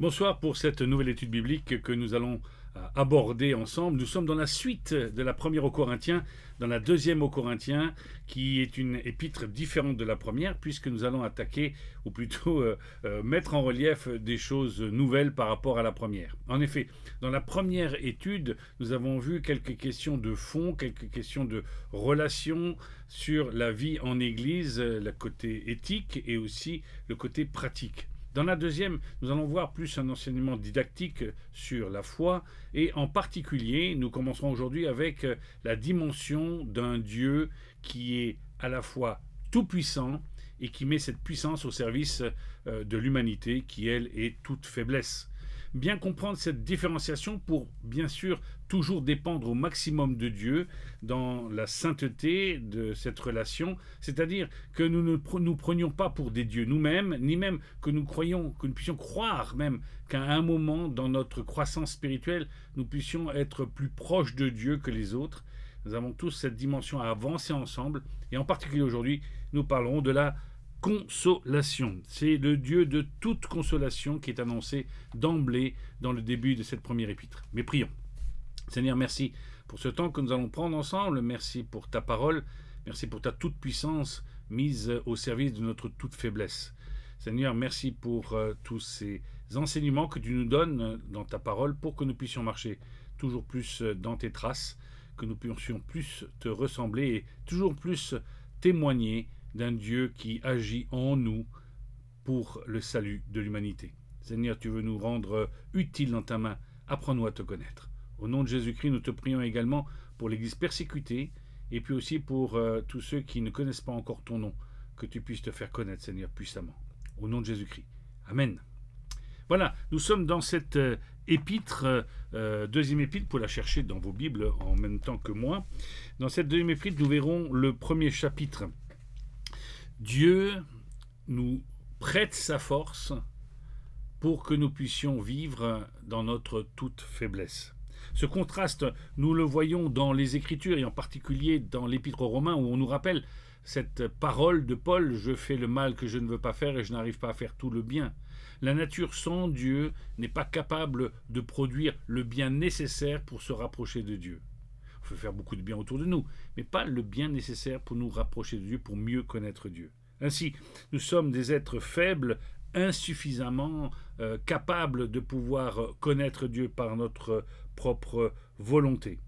Bonsoir pour cette nouvelle étude biblique que nous allons euh, aborder ensemble. Nous sommes dans la suite de la première aux Corinthiens, dans la deuxième aux Corinthiens, qui est une épître différente de la première, puisque nous allons attaquer, ou plutôt euh, euh, mettre en relief des choses nouvelles par rapport à la première. En effet, dans la première étude, nous avons vu quelques questions de fond, quelques questions de relation sur la vie en Église, le côté éthique et aussi le côté pratique. Dans la deuxième, nous allons voir plus un enseignement didactique sur la foi. Et en particulier, nous commencerons aujourd'hui avec la dimension d'un Dieu qui est à la fois tout-puissant et qui met cette puissance au service euh, de l'humanité qui, elle, est toute faiblesse bien comprendre cette différenciation pour bien sûr toujours dépendre au maximum de Dieu dans la sainteté de cette relation, c'est-à-dire que nous ne nous prenions pas pour des dieux nous-mêmes, ni même que nous croyons, que nous puissions croire même qu'à un moment dans notre croissance spirituelle, nous puissions être plus proches de Dieu que les autres. Nous avons tous cette dimension à avancer ensemble, et en particulier aujourd'hui, nous parlerons de la consolation. C'est le Dieu de toute consolation qui est annoncé d'emblée dans le début de cette première épître. Mais prions. Seigneur, merci pour ce temps que nous allons prendre ensemble. Merci pour ta parole. Merci pour ta toute puissance mise au service de notre toute faiblesse. Seigneur, merci pour euh, tous ces enseignements que tu nous donnes dans ta parole pour que nous puissions marcher toujours plus dans tes traces, que nous puissions plus te ressembler et toujours plus témoigner d'un Dieu qui agit en nous pour le salut de l'humanité. Seigneur, tu veux nous rendre utiles dans ta main. Apprends-nous à te connaître. Au nom de Jésus-Christ, nous te prions également pour l'Église persécutée et puis aussi pour euh, tous ceux qui ne connaissent pas encore ton nom, que tu puisses te faire connaître, Seigneur, puissamment. Au nom de Jésus-Christ. Amen. Voilà, nous sommes dans cette euh, épître, euh, deuxième épître, pour la chercher dans vos Bibles en même temps que moi. Dans cette deuxième épître, nous verrons le premier chapitre Dieu nous prête sa force pour que nous puissions vivre dans notre toute faiblesse. Ce contraste, nous le voyons dans les Écritures et en particulier dans l'Épître aux Romains où on nous rappelle cette parole de Paul Je fais le mal que je ne veux pas faire et je n'arrive pas à faire tout le bien. La nature sans Dieu n'est pas capable de produire le bien nécessaire pour se rapprocher de Dieu. Peut faire beaucoup de bien autour de nous, mais pas le bien nécessaire pour nous rapprocher de Dieu, pour mieux connaître Dieu. Ainsi, nous sommes des êtres faibles, insuffisamment euh, capables de pouvoir connaître Dieu par notre propre volonté.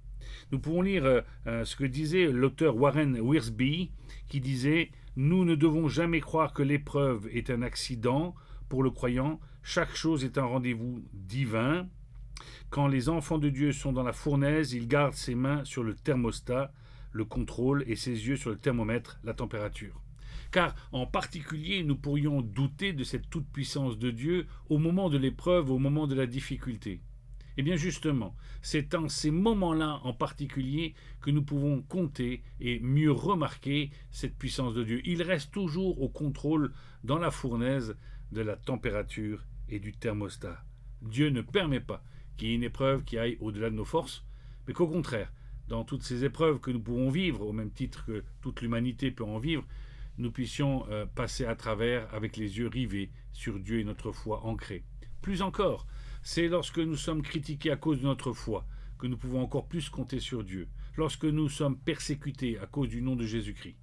Nous pouvons lire euh, ce que disait l'auteur Warren Wiersbe, qui disait Nous ne devons jamais croire que l'épreuve est un accident. Pour le croyant, chaque chose est un rendez-vous divin. Quand les enfants de Dieu sont dans la fournaise, il garde ses mains sur le thermostat, le contrôle, et ses yeux sur le thermomètre, la température. Car en particulier, nous pourrions douter de cette toute-puissance de Dieu au moment de l'épreuve, au moment de la difficulté. Eh bien justement, c'est en ces moments-là en particulier que nous pouvons compter et mieux remarquer cette puissance de Dieu. Il reste toujours au contrôle dans la fournaise de la température et du thermostat. Dieu ne permet pas qu'il y ait une épreuve qui aille au-delà de nos forces, mais qu'au contraire, dans toutes ces épreuves que nous pouvons vivre, au même titre que toute l'humanité peut en vivre, nous puissions euh, passer à travers avec les yeux rivés sur Dieu et notre foi ancrée. Plus encore, c'est lorsque nous sommes critiqués à cause de notre foi que nous pouvons encore plus compter sur Dieu, lorsque nous sommes persécutés à cause du nom de Jésus-Christ.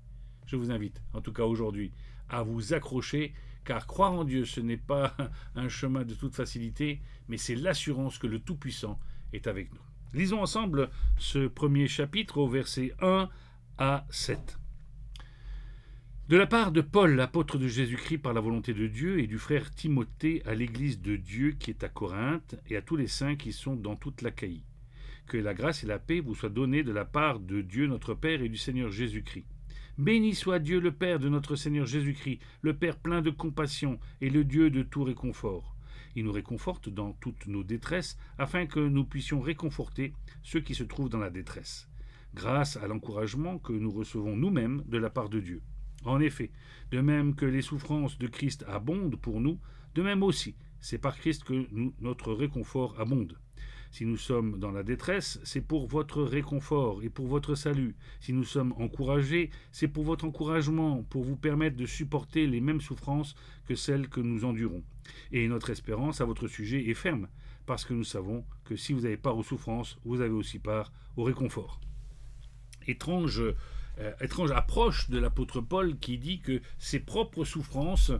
Je vous invite, en tout cas aujourd'hui, à vous accrocher car croire en Dieu, ce n'est pas un chemin de toute facilité, mais c'est l'assurance que le Tout-Puissant est avec nous. Lisons ensemble ce premier chapitre au verset 1 à 7. De la part de Paul, l'apôtre de Jésus-Christ par la volonté de Dieu, et du frère Timothée à l'Église de Dieu qui est à Corinthe, et à tous les saints qui sont dans toute l'Achaïe. Que la grâce et la paix vous soient données de la part de Dieu notre Père et du Seigneur Jésus-Christ. Béni soit Dieu le Père de notre Seigneur Jésus-Christ, le Père plein de compassion et le Dieu de tout réconfort. Il nous réconforte dans toutes nos détresses, afin que nous puissions réconforter ceux qui se trouvent dans la détresse, grâce à l'encouragement que nous recevons nous-mêmes de la part de Dieu. En effet, de même que les souffrances de Christ abondent pour nous, de même aussi, c'est par Christ que notre réconfort abonde. Si nous sommes dans la détresse, c'est pour votre réconfort et pour votre salut. Si nous sommes encouragés, c'est pour votre encouragement, pour vous permettre de supporter les mêmes souffrances que celles que nous endurons. Et notre espérance à votre sujet est ferme, parce que nous savons que si vous avez part aux souffrances, vous avez aussi part au réconfort. Étrange euh, étrange approche de l'apôtre Paul qui dit que ses propres souffrances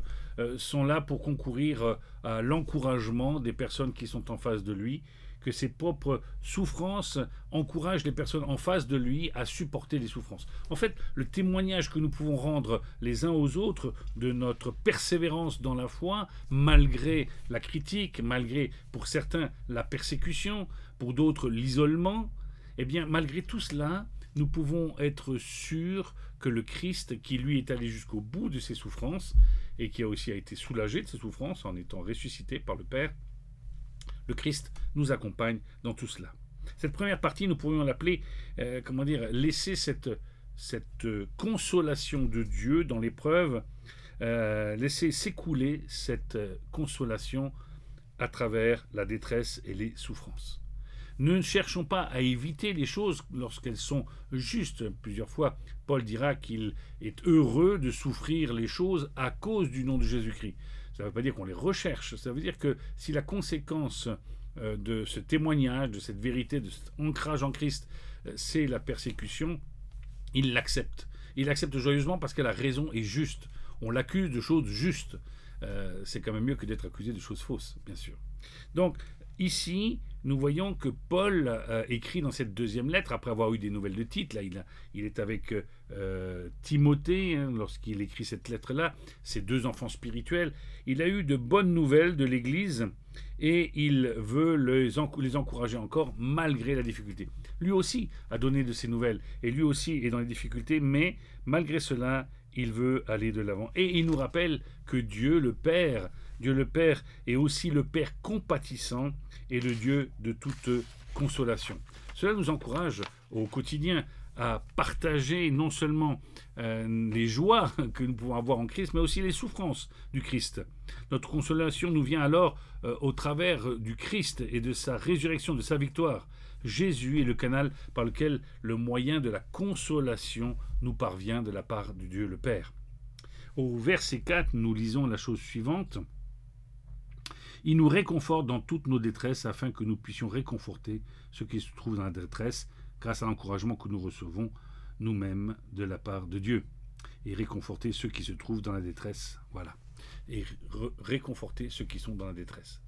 sont là pour concourir euh, à l'encouragement des personnes qui sont en face de lui, que ses propres souffrances encouragent les personnes en face de lui à supporter les souffrances. En fait, le témoignage que nous pouvons rendre les uns aux autres de notre persévérance dans la foi, malgré la critique, malgré pour certains la persécution, pour d'autres l'isolement, eh bien, malgré tout cela, nous pouvons être sûrs que le Christ, qui lui est allé jusqu'au bout de ses souffrances, et qui a aussi été soulagé de ses souffrances en étant ressuscité par le Père, le Christ nous accompagne dans tout cela. Cette première partie, nous pourrions l'appeler, euh, comment dire, laisser cette, cette consolation de Dieu dans l'épreuve, euh, laisser s'écouler cette consolation à travers la détresse et les souffrances. Ne cherchons pas à éviter les choses lorsqu'elles sont justes. Plusieurs fois, Paul dira qu'il est heureux de souffrir les choses à cause du nom de Jésus-Christ. Ça ne veut pas dire qu'on les recherche, ça veut dire que si la conséquence euh, de ce témoignage, de cette vérité, de cet ancrage en Christ, euh, c'est la persécution, il l'accepte. Il l'accepte joyeusement parce que la raison est juste. On l'accuse de choses justes. Euh, c'est quand même mieux que d'être accusé de choses fausses, bien sûr. Donc, ici, nous voyons que Paul euh, écrit dans cette deuxième lettre, après avoir eu des nouvelles de Tite, là il, est avec euh, Timothée, hein, lorsqu'il écrit cette lettre-là, ses deux enfants spirituels, il a eu de bonnes nouvelles de l'Église et il veut les, les encourager encore malgré la difficulté. Lui aussi a donné de ses nouvelles et lui aussi est dans les difficultés, mais malgré cela, il veut aller de l'avant. Et il nous rappelle que Dieu le Père Dieu le Père est aussi le Père compatissant et le Dieu de toute consolation. Cela nous encourage au quotidien à partager non seulement euh, les joies que nous pouvons avoir en Christ, mais aussi les souffrances du Christ. Notre consolation nous vient alors euh, au travers du Christ et de sa résurrection, de sa victoire. Jésus est le canal par lequel le moyen de la consolation nous parvient de la part de Dieu le Père. Au verset 4, nous lisons la chose suivante. Il nous réconforte dans toutes nos détresses afin que nous puissions réconforter ceux qui se trouvent dans la détresse grâce à l'encouragement que nous recevons nous-mêmes de la part de Dieu. Et réconforter ceux qui se trouvent dans la détresse. Voilà. Et réconforter ceux qui sont dans la détresse.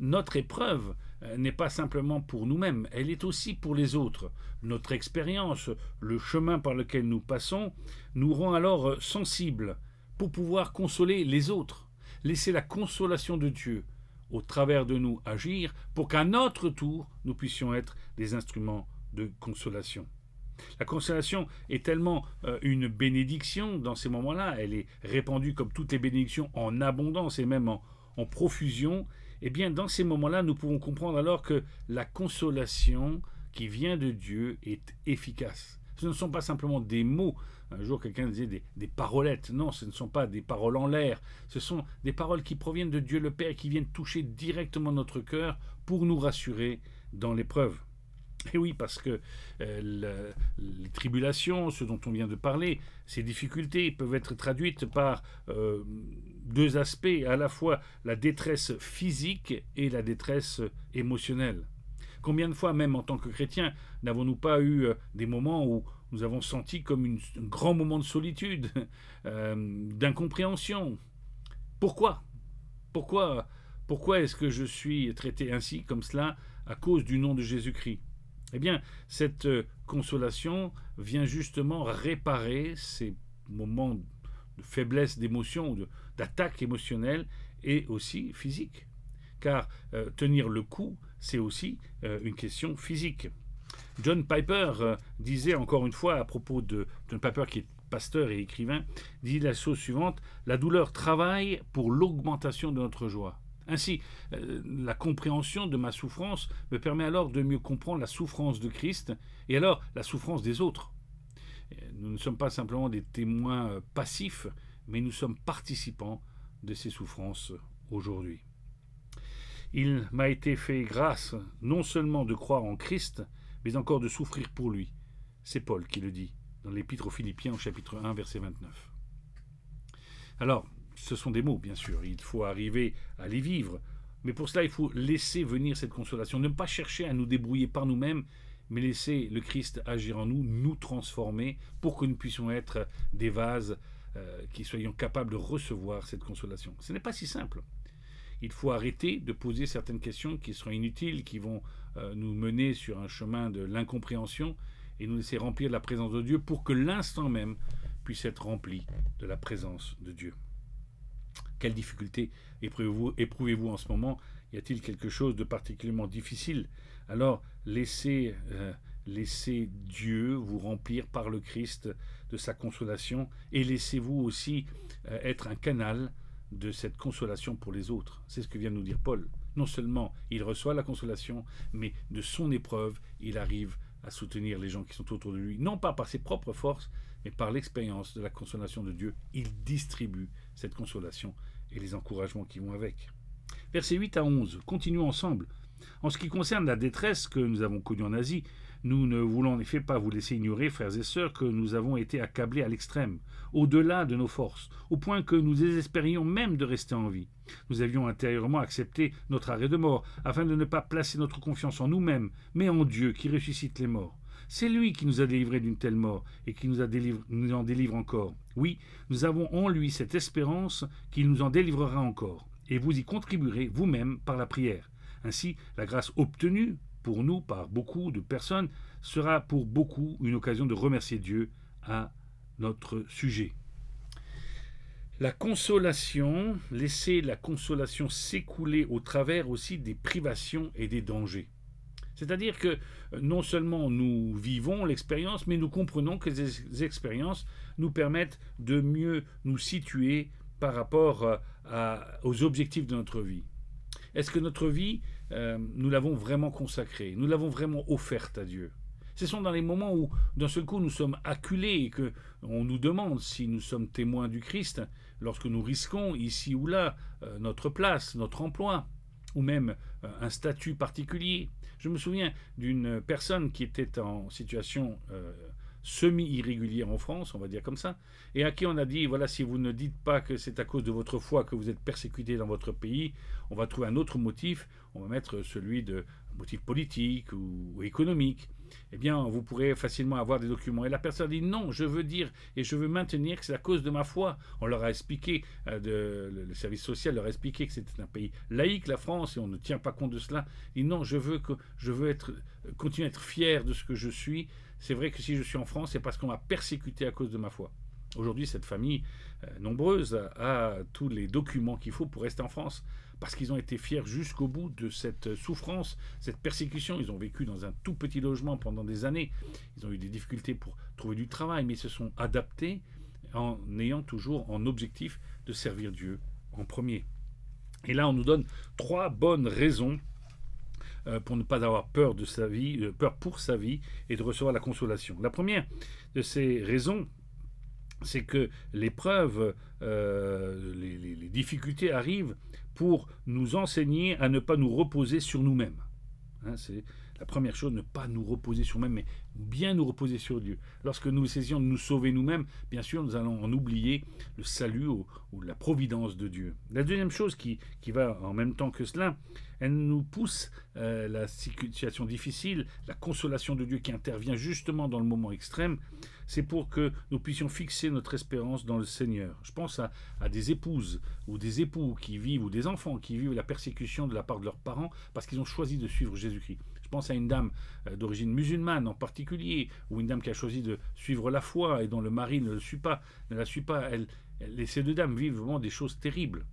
Notre épreuve euh, n'est pas simplement pour nous-mêmes, elle est aussi pour les autres. Notre expérience, le chemin par lequel nous passons, nous rend alors euh, sensibles pour pouvoir consoler les autres. Laisser la consolation de Dieu au travers de nous agir pour qu'à notre tour, nous puissions être des instruments de consolation. La consolation est tellement euh, une bénédiction dans ces moments-là, elle est répandue comme toutes les bénédictions en abondance et même en, profusion. Eh bien, dans ces moments-là, nous pouvons comprendre alors que la consolation qui vient de Dieu est efficace. Ce ne sont pas simplement des mots, un jour, quelqu'un disait des, des, parolettes. Non, ce ne sont pas des paroles en l'air. Ce sont des paroles qui proviennent de Dieu le Père, qui viennent toucher directement notre cœur pour nous rassurer dans l'épreuve. Et oui, parce que euh, les tribulations, ce dont on vient de parler, ces difficultés peuvent être traduites par euh, deux aspects, à la fois la détresse physique et la détresse émotionnelle. Combien de fois, même en tant que chrétien, n'avons-nous pas eu euh, des moments où nous avons senti comme un grand moment de solitude, d'incompréhension? Pourquoi? Pourquoi, pourquoi est-ce que je suis traité ainsi, comme cela, à cause du nom de Jésus-Christ? Eh bien, cette euh, consolation vient justement réparer ces moments de faiblesse d'émotion, d'attaque émotionnelle et aussi physique. Car euh, tenir le coup, c'est aussi euh, une question physique. John Piper disait encore une fois à propos de John Piper qui est pasteur et écrivain, dit la chose suivante La douleur travaille pour l'augmentation de notre joie. Ainsi, euh, la compréhension de ma souffrance me permet alors de mieux comprendre la souffrance de Christ et alors la souffrance des autres. Nous ne sommes pas simplement des témoins euh, passifs, mais nous sommes participants de ces souffrances aujourd'hui. Il m'a été fait grâce non seulement de croire en Christ, mais encore de souffrir pour lui. C'est Paul qui le dit dans l'Épître aux Philippiens au chapitre 1, verset 29. Alors, ce sont des mots, bien sûr, il faut arriver à les vivre, mais pour cela, il faut laisser venir cette consolation, ne pas chercher à nous débrouiller par nous-mêmes, mais laisser le Christ agir en nous, nous transformer, pour que nous puissions être des vases euh, qui soyons capables de recevoir cette consolation. Ce n'est pas si simple. Il faut arrêter de poser certaines questions qui seront inutiles, qui vont euh, nous mener sur un chemin de l'incompréhension, et nous laisser remplir de la présence de Dieu pour que l'instant même puisse être rempli de la présence de Dieu. Quelle difficulté éprouvez-vous éprouvez en ce moment? Y a-t-il quelque chose de particulièrement difficile? Alors laissez, euh, laissez Dieu vous remplir par le Christ de sa consolation et laissez-vous aussi euh, être un canal de cette consolation pour les autres. C'est ce que vient de nous dire Paul. Non seulement il reçoit la consolation, mais de son épreuve, il arrive à soutenir les gens qui sont autour de lui, non pas par ses propres forces, mais par l'expérience de la consolation de Dieu. Il distribue cette consolation et les encouragements qui vont avec. Versets 8 à 11. Continuons ensemble. En ce qui concerne la détresse que nous avons connue en Asie, nous ne voulons en effet pas vous laisser ignorer, frères et sœurs, que nous avons été accablés à l'extrême, au-delà de nos forces, au point que nous désespérions même de rester en vie. Nous avions intérieurement accepté notre arrêt de mort, afin de ne pas placer notre confiance en nous-mêmes, mais en Dieu qui ressuscite les morts. C'est lui qui nous a délivrés d'une telle mort et qui nous, nous en délivre encore. Oui, nous avons en lui cette espérance qu'il nous en délivrera encore. Et vous y contribuerez vous-même par la prière. Ainsi, la grâce obtenue pour nous par beaucoup de personnes sera pour beaucoup une occasion de remercier Dieu à notre sujet. La consolation, laisser la consolation s'écouler au travers aussi des privations et des dangers. C'est-à-dire que euh, non seulement nous vivons l'expérience, mais nous comprenons que ces expériences nous permettent de mieux nous situer par rapport euh, aux objectifs de notre vie. Est-ce que notre vie euh, nous l'avons vraiment consacrée, nous l'avons vraiment offerte à Dieu? Ce sont dans les moments où, d'un seul coup, nous sommes acculés et que on nous demande si nous sommes témoins du Christ, lorsque nous risquons ici ou là notre place, notre emploi, ou même un statut particulier. Je me souviens d'une personne qui était en situation semi-irrégulière en France, on va dire comme ça, et à qui on a dit, voilà, si vous ne dites pas que c'est à cause de votre foi que vous êtes persécuté dans votre pays, on va trouver un autre motif, on va mettre celui de motif politique ou, économique. Eh bien, vous pourrez facilement avoir des documents. Et la personne dit non, je veux dire et je veux maintenir que c'est à cause de ma foi. On leur a expliqué, euh, le, service social leur a expliqué que c'était un pays laïque, la France, et on ne tient pas compte de cela. Il dit non, je veux que je veux être continuer à être fier de ce que je suis c'est vrai que si je suis en France, c'est parce qu'on m'a persécuté à cause de ma foi. Aujourd'hui, cette famille euh, nombreuse a tous les documents qu'il faut pour rester en France, parce qu'ils ont été fiers jusqu'au bout de cette souffrance, cette persécution. Ils ont vécu dans un tout petit logement pendant des années. Ils ont eu des difficultés pour trouver du travail, mais ils se sont adaptés en ayant toujours en objectif de servir Dieu en premier. Et là, on nous donne trois bonnes raisons euh, pour ne pas avoir peur de sa vie, euh, peur pour sa vie et de recevoir la consolation. La première de ces raisons, c'est que l'épreuve, euh, les, difficultés arrivent pour nous enseigner à ne pas nous reposer sur nous-mêmes. Hein, c'est la première chose, ne pas nous reposer sur nous-mêmes, mais bien nous reposer sur Dieu. Lorsque nous essayons de nous sauver nous-mêmes, bien sûr, nous allons en oublier le salut ou, la providence de Dieu. La deuxième chose qui, qui va en même temps que cela, elle nous pousse euh, la situation difficile, la consolation de Dieu qui intervient justement dans le moment extrême, c'est pour que nous puissions fixer notre espérance dans le Seigneur. Je pense à, à, des épouses ou des époux qui vivent, ou des enfants qui vivent la persécution de la part de leurs parents parce qu'ils ont choisi de suivre Jésus-Christ. Je pense à une dame euh, d'origine musulmane en particulier, ou une dame qui a choisi de suivre la foi et dont le mari ne, la suit pas. Elle, ces deux dames vivent vraiment des choses terribles.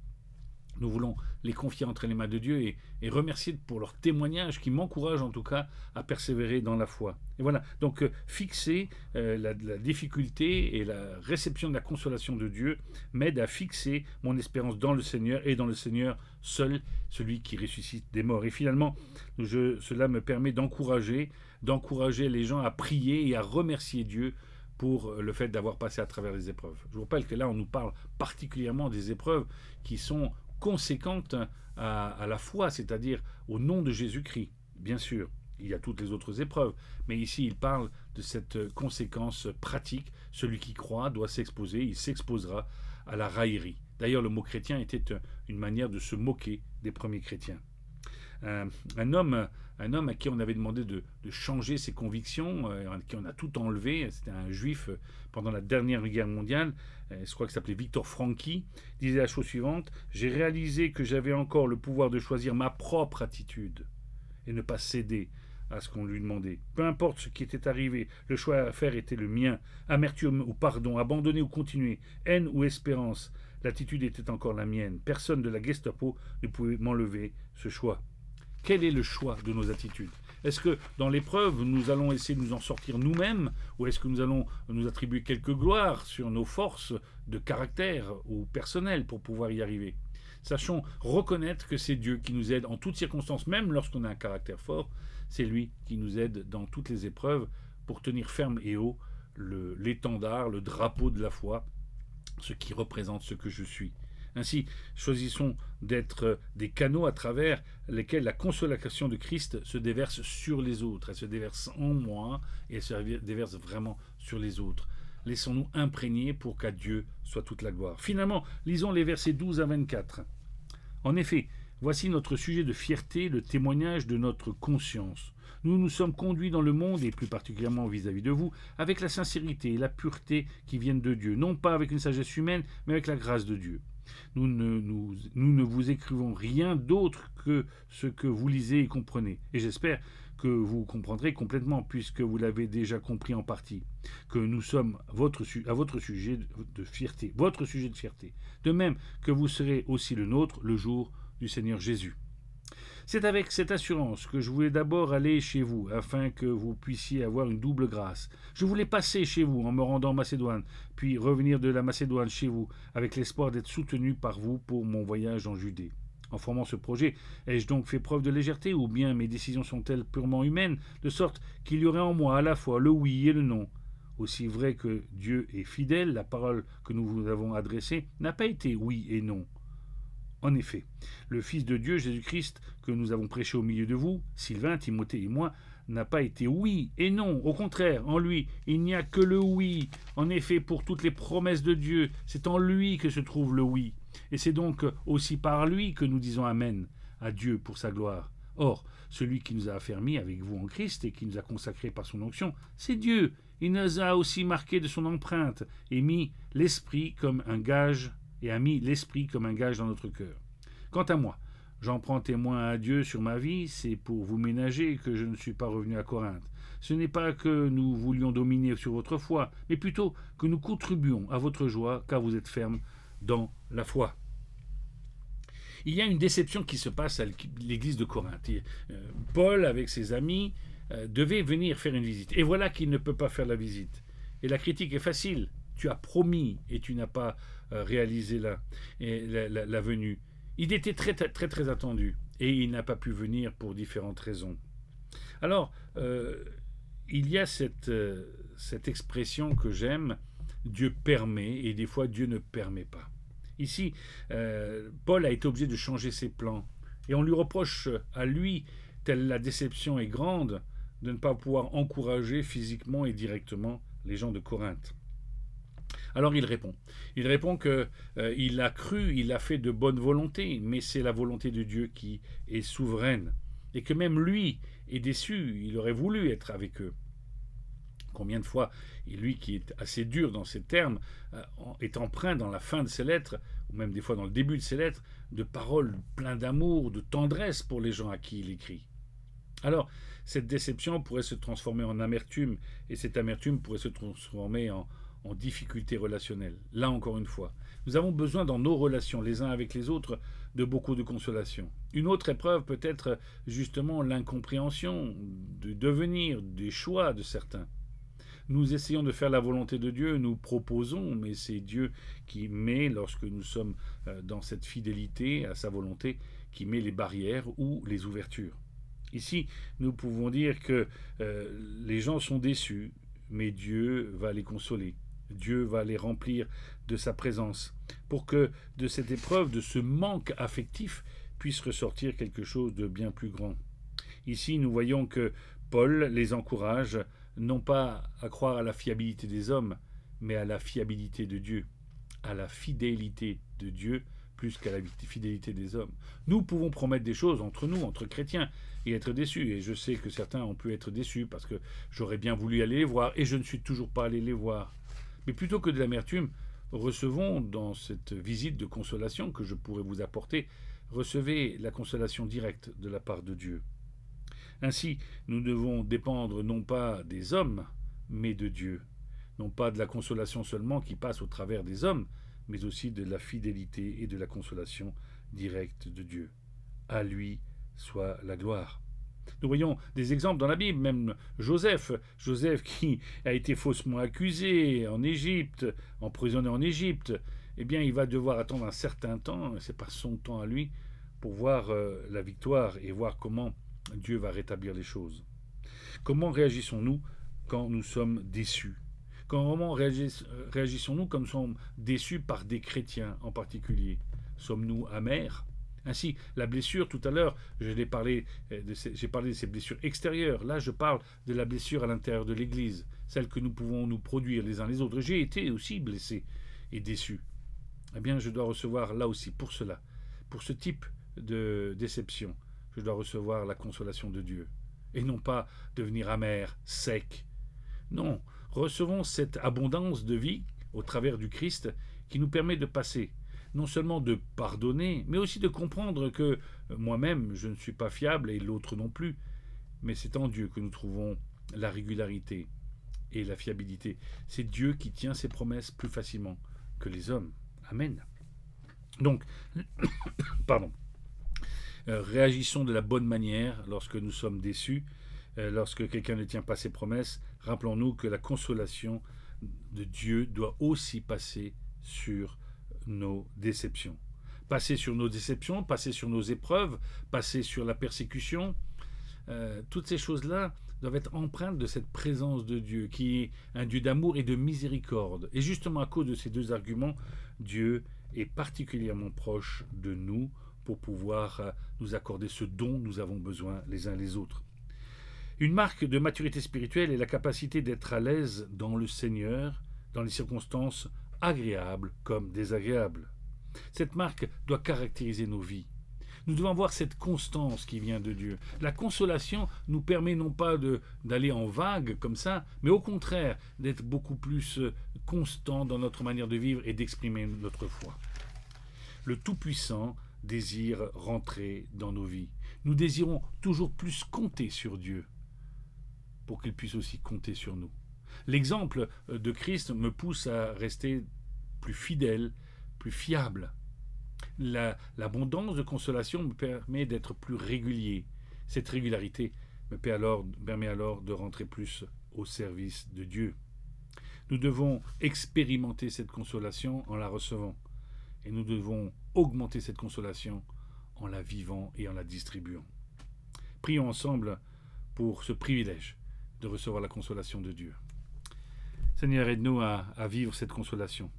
Nous voulons les confier entre les mains de Dieu et, remercier pour leur témoignage qui m'encourage en tout cas à persévérer dans la foi. Et voilà, donc euh, fixer euh, la, difficulté et la réception de la consolation de Dieu m'aide à fixer mon espérance dans le Seigneur et dans le Seigneur seul, celui qui ressuscite des morts. Et finalement, cela me permet d'encourager, d'encourager les gens à prier et à remercier Dieu pour le fait d'avoir passé à travers les épreuves. Je vous rappelle que là, on nous parle particulièrement des épreuves qui sont conséquente à, la foi, c'est-à-dire au nom de Jésus-Christ. Bien sûr, il y a toutes les autres épreuves, mais ici il parle de cette conséquence pratique. Celui qui croit doit s'exposer, il s'exposera à la raillerie. D'ailleurs, le mot chrétien était une manière de se moquer des premiers chrétiens. Un homme un homme à qui on avait demandé de, changer ses convictions, euh, à qui on a tout enlevé. C'était un juif euh, pendant la dernière guerre mondiale, euh, je crois qu'il s'appelait Victor Franchi, disait la chose suivante J'ai réalisé que j'avais encore le pouvoir de choisir ma propre attitude et ne pas céder à ce qu'on lui demandait. Peu importe ce qui était arrivé, le choix à faire était le mien. Amertume ou pardon, abandonner ou continuer, haine ou espérance, l'attitude était encore la mienne. Personne de la Gestapo ne pouvait m'enlever ce choix. Quel est le choix de nos attitudes? Est-ce que dans l'épreuve, nous allons essayer de nous en sortir nous-mêmes ou est-ce que nous allons nous attribuer quelques gloires sur nos forces de caractère ou personnel pour pouvoir y arriver? Sachons reconnaître que c'est Dieu qui nous aide en toutes circonstances, même lorsqu'on a un caractère fort. C'est lui qui nous aide dans toutes les épreuves pour tenir ferme et haut l'étendard, le drapeau de la foi, ce qui représente ce que je suis. Ainsi, choisissons d'être des canaux à travers lesquels la consolation de Christ se déverse sur les autres. Elle se déverse en moi et elle se déverse vraiment sur les autres. Laissons-nous imprégner pour qu'à Dieu soit toute la gloire. Finalement, lisons les versets 12 à 24. En effet, voici notre sujet de fierté, le témoignage de notre conscience. Nous nous sommes conduits dans le monde, et plus particulièrement vis-à-vis de vous, avec la sincérité et la pureté qui viennent de Dieu, non pas avec une sagesse humaine, mais avec la grâce de Dieu. Nous ne, vous écrivons rien d'autre que ce que vous lisez et comprenez. Et j'espère que vous comprendrez complètement, puisque vous l'avez déjà compris en partie, que nous sommes à votre sujet de fierté, votre sujet de fierté. De même que vous serez aussi le nôtre le jour du Seigneur Jésus. C'est avec cette assurance que je voulais d'abord aller chez vous, afin que vous puissiez avoir une double grâce. Je voulais passer chez vous en me rendant en Macédoine, puis revenir de la Macédoine chez vous, avec l'espoir d'être soutenu par vous pour mon voyage en Judée. En formant ce projet, ai-je donc fait preuve de légèreté, ou bien mes décisions sont-elles purement humaines, de sorte qu'il y aurait en moi à la fois le oui et le non? Aussi vrai que Dieu est fidèle, la parole que nous vous avons adressée n'a pas été oui et non. En effet, le Fils de Dieu, Jésus-Christ, que nous avons prêché au milieu de vous, Sylvain, Timothée et moi, n'a pas été oui et non. Au contraire, en lui, il n'y a que le oui. En effet, pour toutes les promesses de Dieu, c'est en lui que se trouve le oui. Et c'est donc aussi par lui que nous disons Amen à Dieu pour sa gloire. Or, celui qui nous a affermis avec vous en Christ et qui nous a consacrés par son onction, c'est Dieu. Il nous a aussi marqués de son empreinte et mis l'Esprit comme un gage et a mis l'Esprit comme un gage dans notre cœur. Quant à moi, j'en prends témoin à Dieu sur ma vie, c'est pour vous ménager que je ne suis pas revenu à Corinthe. Ce n'est pas que nous voulions dominer sur votre foi, mais plutôt que nous contribuons à votre joie, car vous êtes ferme dans la foi. Il y a une déception qui se passe à l'église de Corinthe. Euh, Paul, avec ses amis, euh, devait venir faire une visite. Et voilà qu'il ne peut pas faire la visite. Et la critique est facile. Tu as promis et tu n'as pas euh, réaliser la, la, venue. Il était très très très attendu et il n'a pas pu venir pour différentes raisons. Alors, euh, il y a cette, euh, cette expression que j'aime, Dieu permet, et des fois Dieu ne permet pas. Ici, Paul a été obligé de changer ses plans, et on lui reproche à lui, telle la déception est grande, de ne pas pouvoir encourager physiquement et directement les gens de Corinthe. Alors il répond. Il répond que euh, il a cru, il a fait de bonne volonté, mais c'est la volonté de Dieu qui est souveraine, et que même lui est déçu. Il aurait voulu être avec eux. Combien de fois, et lui qui est assez dur dans ses termes, euh, est empreint dans la fin de ses lettres, ou même des fois dans le début de ses lettres, de paroles pleines d'amour, de tendresse pour les gens à qui il écrit. Alors, cette déception pourrait se transformer en amertume, et cette amertume pourrait se transformer en, en difficulté relationnelle. Là encore une fois, nous avons besoin dans nos relations les uns avec les autres de beaucoup de consolation. Une autre épreuve peut être justement l'incompréhension du devenir, des choix de certains. Nous essayons de faire la volonté de Dieu, nous proposons, mais c'est Dieu qui met, lorsque nous sommes euh, dans cette fidélité à sa volonté, qui met les barrières ou les ouvertures. Ici, nous pouvons dire que euh, les gens sont déçus, mais Dieu va les consoler. Dieu va les remplir de sa présence, pour que de cette épreuve, de ce manque affectif, puisse ressortir quelque chose de bien plus grand. Ici, nous voyons que Paul les encourage non pas à croire à la fiabilité des hommes, mais à la fiabilité de Dieu, à la fidélité de Dieu plus qu'à la fidélité des hommes. Nous pouvons promettre des choses entre nous, entre chrétiens, et être déçus. Et je sais que certains ont pu être déçus parce que j'aurais bien voulu aller les voir, et je ne suis toujours pas allé les voir. Mais plutôt que de l'amertume, recevons dans cette visite de consolation que je pourrais vous apporter, recevez la consolation directe de la part de Dieu. Ainsi, nous devons dépendre non pas des hommes, mais de Dieu, non pas de la consolation seulement qui passe au travers des hommes, mais aussi de la fidélité et de la consolation directe de Dieu. À lui soit la gloire. Nous voyons des exemples dans la Bible, même Joseph, Joseph qui a été faussement accusé en Égypte, emprisonné en Égypte, eh bien il va devoir attendre un certain temps, c'est pas son temps à lui, pour voir euh, la victoire et voir comment Dieu va rétablir les choses. Comment réagissons-nous quand nous sommes déçus? Comment réagissons-nous comme nous sommes déçus par des chrétiens en particulier? Sommes-nous amers ainsi, la blessure, tout à l'heure, j'ai parlé, euh, j'ai parlé de ces blessures extérieures. Là, je parle de la blessure à l'intérieur de l'Église, celle que nous pouvons nous produire les uns les autres. J'ai été aussi blessé et déçu. Eh bien, je dois recevoir là aussi, pour cela, pour ce type de déception, je dois recevoir la consolation de Dieu. Et non pas devenir amer, sec. Non, recevons cette abondance de vie au travers du Christ qui nous permet de passer non seulement de pardonner, mais aussi de comprendre que euh, moi-même je ne suis pas fiable et l'autre non plus. Mais c'est en Dieu que nous trouvons la régularité et la fiabilité. C'est Dieu qui tient ses promesses plus facilement que les hommes. Amen. Donc, pardon. Euh, réagissons de la bonne manière lorsque nous sommes déçus, euh, lorsque quelqu'un ne tient pas ses promesses. Rappelons-nous que la consolation de Dieu doit aussi passer sur nos déceptions. Passer sur nos déceptions, passer sur nos épreuves, passer sur la persécution, euh, toutes ces choses-là doivent être empreintes de cette présence de Dieu, qui est un Dieu d'amour et de miséricorde. Et justement à cause de ces deux arguments, Dieu est particulièrement proche de nous pour pouvoir euh, nous accorder ce dont nous avons besoin les uns les autres. Une marque de maturité spirituelle est la capacité d'être à l'aise dans le Seigneur, dans les circonstances agréable comme désagréable. Cette marque doit caractériser nos vies. Nous devons voir cette constance qui vient de Dieu. La consolation nous permet non pas d'aller en vague comme ça, mais au contraire d'être beaucoup plus euh, constant dans notre manière de vivre et d'exprimer notre foi. Le Tout-Puissant désire rentrer dans nos vies. Nous désirons toujours plus compter sur Dieu pour qu'il puisse aussi compter sur nous. L'exemple euh, de Christ me pousse à rester plus fidèle, plus fiable. L'abondance de consolation me permet d'être plus régulier. Cette régularité me permet alors de rentrer plus au service de Dieu. Nous devons expérimenter cette consolation en la recevant. Et nous devons augmenter cette consolation en la vivant et en la distribuant. Prions ensemble pour ce privilège de recevoir la consolation de Dieu. Seigneur, aide-nous à, vivre cette consolation.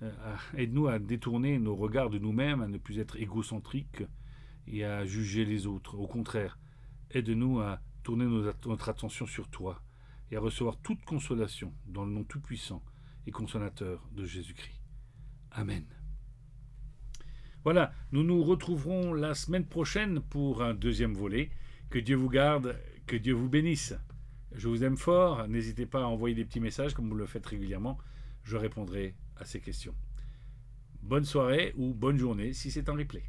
Euh, aide-nous à détourner nos regards de nous-mêmes, à ne plus être égocentriques et à juger les autres. Au contraire, aide-nous à tourner notre attention sur toi et à recevoir toute consolation dans le nom tout-puissant et consolateur de Jésus-Christ. Amen. Voilà, nous nous retrouverons la semaine prochaine pour un deuxième volet. Que Dieu vous garde, que Dieu vous bénisse. Je vous aime fort. N'hésitez pas à envoyer des petits messages comme vous le faites régulièrement. Je répondrai à ces questions. Bonne soirée ou bonne journée si c'est en replay.